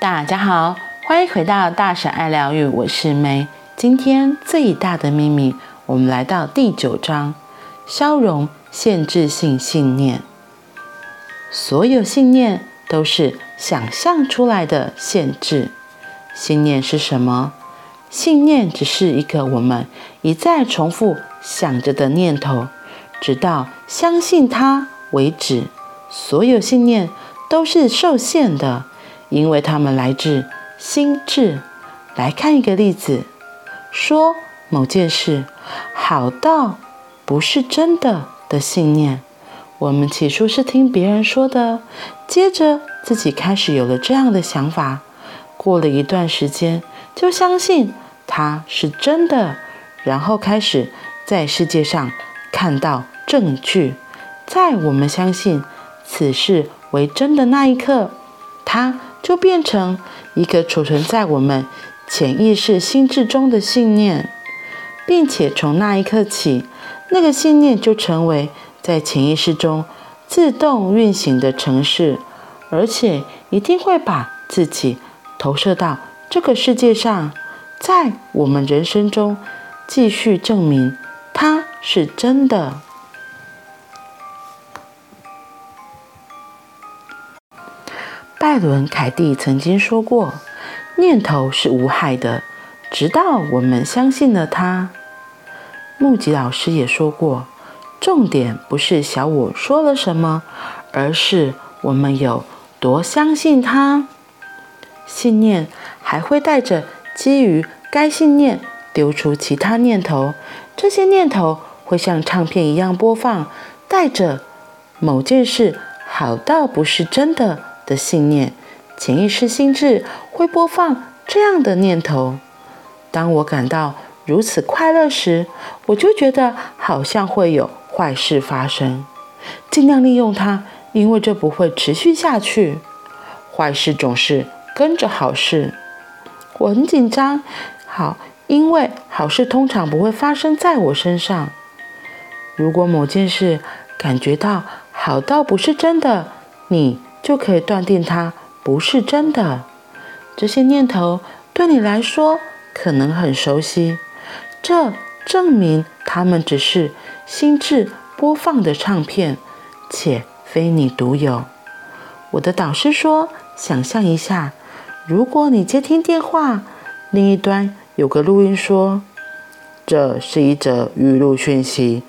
大家好，欢迎回到大婶爱疗愈，我是梅。今天最大的秘密，我们来到第九章：消融限制性信念。所有信念都是想象出来的限制。信念是什么？信念只是一个我们一再重复想着的念头，直到相信它为止。所有信念都是受限的。因为他们来自心智。来看一个例子，说某件事好到不是真的的信念，我们起初是听别人说的，接着自己开始有了这样的想法，过了一段时间就相信它是真的，然后开始在世界上看到证据，在我们相信此事为真的那一刻，它。就变成一个储存在我们潜意识心智中的信念，并且从那一刻起，那个信念就成为在潜意识中自动运行的程式，而且一定会把自己投射到这个世界上，在我们人生中继续证明它是真的。艾伦·凯蒂曾经说过：“念头是无害的，直到我们相信了它。”木吉老师也说过：“重点不是小我说了什么，而是我们有多相信它。”信念还会带着基于该信念丢出其他念头，这些念头会像唱片一样播放，带着某件事好到不是真的。的信念，潜意识心智会播放这样的念头。当我感到如此快乐时，我就觉得好像会有坏事发生。尽量利用它，因为这不会持续下去。坏事总是跟着好事。我很紧张，好，因为好事通常不会发生在我身上。如果某件事感觉到好到不是真的，你。就可以断定它不是真的。这些念头对你来说可能很熟悉，这证明它们只是心智播放的唱片，且非你独有。我的导师说：“想象一下，如果你接听电话，另一端有个录音说：‘这是一则语录讯息。’”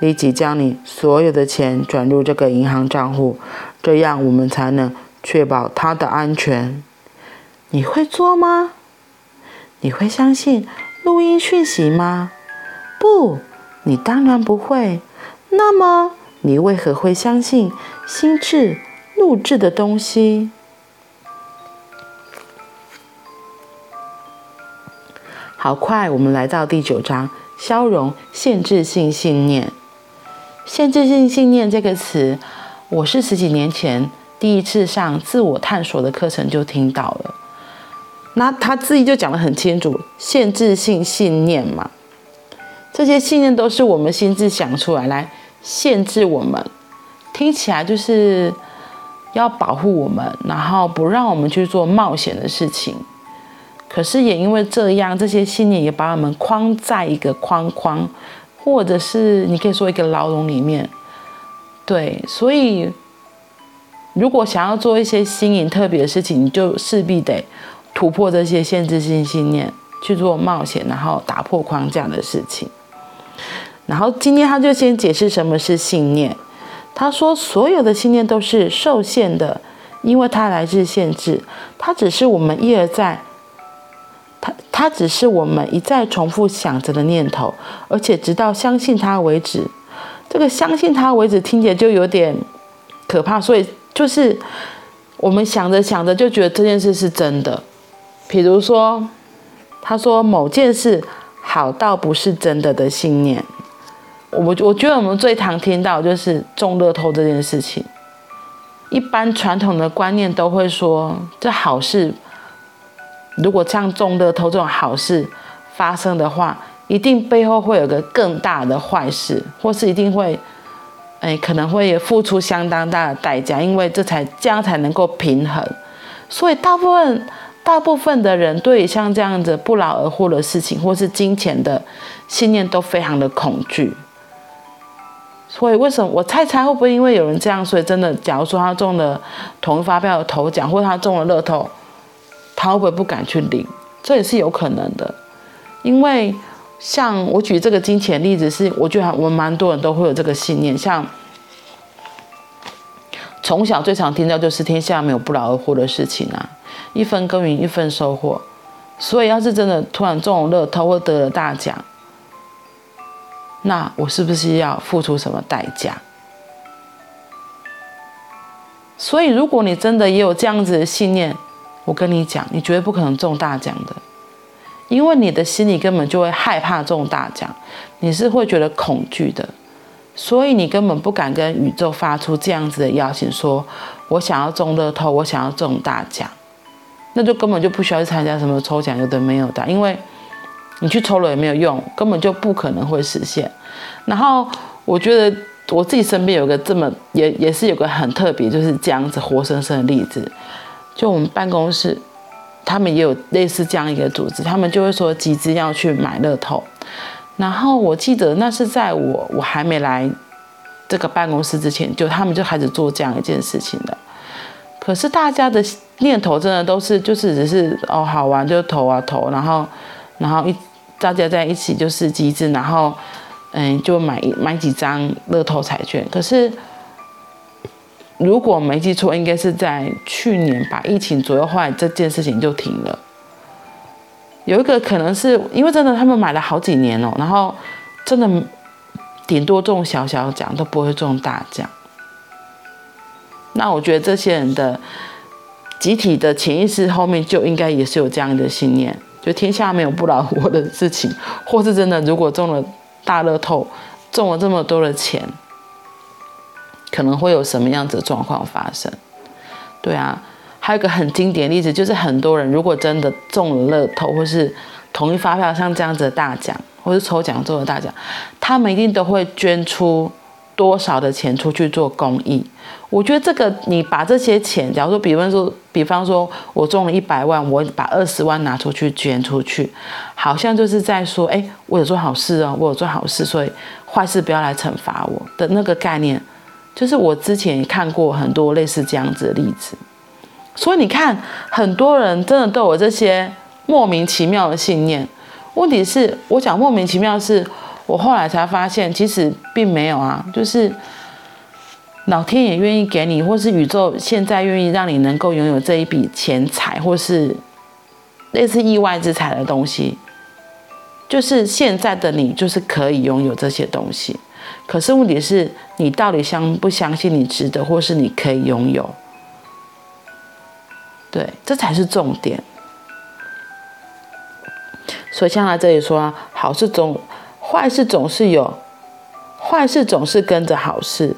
立即将你所有的钱转入这个银行账户，这样我们才能确保他的安全。你会做吗？你会相信录音讯息吗？不，你当然不会。那么你为何会相信心智录制的东西？好快，我们来到第九章：消融限制性信念。限制性信念这个词，我是十几年前第一次上自我探索的课程就听到了。那他自己就讲得很清楚，限制性信念嘛，这些信念都是我们心智想出来，来限制我们，听起来就是要保护我们，然后不让我们去做冒险的事情。可是也因为这样，这些信念也把我们框在一个框框。或者是你可以说一个牢笼里面，对，所以如果想要做一些新颖特别的事情，你就势必得突破这些限制性信念，去做冒险，然后打破框架的事情。然后今天他就先解释什么是信念。他说，所有的信念都是受限的，因为它来自限制，它只是我们一而再。它只是我们一再重复想着的念头，而且直到相信它为止。这个相信它为止听起来就有点可怕，所以就是我们想着想着就觉得这件事是真的。比如说，他说某件事好到不是真的的信念，我我觉得我们最常听到就是中乐透这件事情。一般传统的观念都会说这好事。如果像中乐透这种好事发生的话，一定背后会有个更大的坏事，或是一定会，哎，可能会付出相当大的代价，因为这才这样才能够平衡。所以大部分大部分的人对于像这样子不劳而获的事情，或是金钱的信念都非常的恐惧。所以为什么我猜猜会不会因为有人这样，所以真的，假如说他中了统一发票的头奖，或者他中了乐透，他会不会不敢去领？这也是有可能的。因为像我举这个金钱例子，是我觉得我们蛮多人都会有这个信念。像从小最常听到就是天下没有不劳而获的事情啊，一分耕耘一分收获。所以要是真的突然中了乐透或得了大奖，那我是不是要付出什么代价？所以，如果你真的也有这样子的信念，我跟你讲，你绝对不可能中大奖的，因为你的心里根本就会害怕中大奖，你是会觉得恐惧的，所以你根本不敢跟宇宙发出这样子的邀请，说我想要中乐透，我想要中大奖，那就根本就不需要去参加什么抽奖，有的没有的，因为。你去抽了也没有用，根本就不可能会实现。然后我觉得我自己身边有个这么也也是有个很特别，就是这样子活生生的例子。就我们办公室，他们也有类似这样一个组织，他们就会说集资要去买乐透。然后我记得那是在我我还没来这个办公室之前，就他们就开始做这样一件事情的。可是大家的念头真的都是就是只是哦好玩就投啊投，然后然后一。大家在一起就是集资，然后，嗯，就买买几张乐透彩券。可是，如果没记错，应该是在去年吧，疫情左右，后来这件事情就停了。有一个可能是因为真的他们买了好几年哦，然后真的顶多中小小奖都不会中大奖。那我觉得这些人的集体的潜意识后面就应该也是有这样的信念。就天下没有不劳而获的事情，或是真的，如果中了大乐透，中了这么多的钱，可能会有什么样子的状况发生？对啊，还有一个很经典例子，就是很多人如果真的中了乐透，或是统一发票像这样子的大奖，或是抽奖中的大奖，他们一定都会捐出。多少的钱出去做公益？我觉得这个，你把这些钱，假如说，比方说，比方说我中了一百万，我把二十万拿出去捐出去，好像就是在说，哎，我有做好事哦，我有做好事，所以坏事不要来惩罚我的那个概念，就是我之前也看过很多类似这样子的例子。所以你看，很多人真的都有这些莫名其妙的信念。问题是，我讲莫名其妙是。我后来才发现，其实并没有啊，就是老天也愿意给你，或是宇宙现在愿意让你能够拥有这一笔钱财，或是类似意外之财的东西，就是现在的你就是可以拥有这些东西。可是问题是你到底相不相信你值得，或是你可以拥有？对，这才是重点。所以像他这里说，好事总。坏事总是有，坏事总是跟着好事，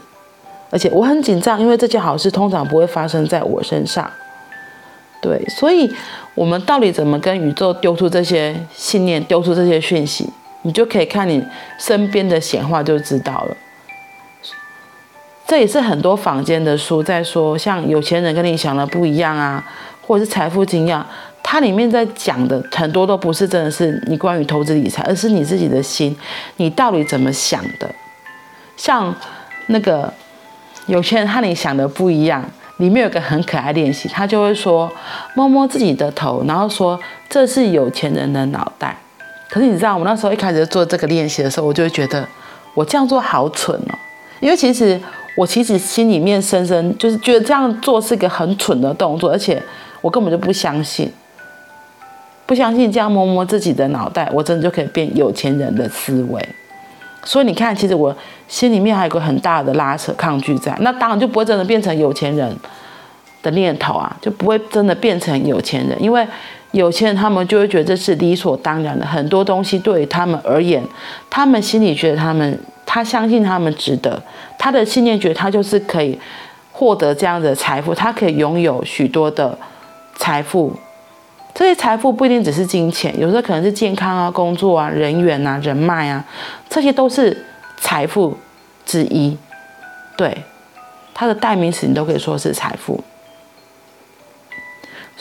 而且我很紧张，因为这件好事通常不会发生在我身上。对，所以我们到底怎么跟宇宙丢出这些信念，丢出这些讯息，你就可以看你身边的显化就知道了。这也是很多坊间的书在说，像有钱人跟你想的不一样啊，或者是财富经验。它里面在讲的很多都不是真的是你关于投资理财，而是你自己的心，你到底怎么想的？像那个有钱人和你想的不一样，里面有个很可爱练习，他就会说摸摸自己的头，然后说这是有钱人的脑袋。可是你知道，我那时候一开始做这个练习的时候，我就会觉得我这样做好蠢哦，因为其实我其实心里面深深就是觉得这样做是一个很蠢的动作，而且我根本就不相信。不相信这样摸摸自己的脑袋，我真的就可以变有钱人的思维。所以你看，其实我心里面还有个很大的拉扯、抗拒在，那当然就不会真的变成有钱人的念头啊，就不会真的变成有钱人。因为有钱人他们就会觉得这是理所当然的，很多东西对于他们而言，他们心里觉得他们，他相信他们值得，他的信念觉得他就是可以获得这样的财富，他可以拥有许多的财富。这些财富不一定只是金钱，有时候可能是健康啊、工作啊、人缘啊、人脉啊，这些都是财富之一。对，它的代名词你都可以说是财富。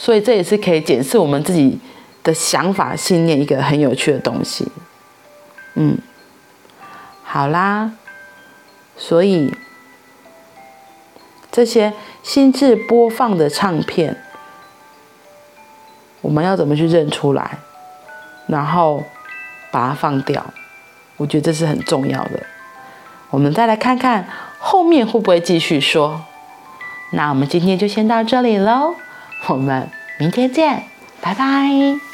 所以这也是可以检视我们自己的想法、信念一个很有趣的东西。嗯，好啦，所以这些心智播放的唱片，我们要怎么去认出来，然后把它放掉？我觉得这是很重要的。我们再来看看后面会不会继续说。那我们今天就先到这里喽，我们明天见，拜拜。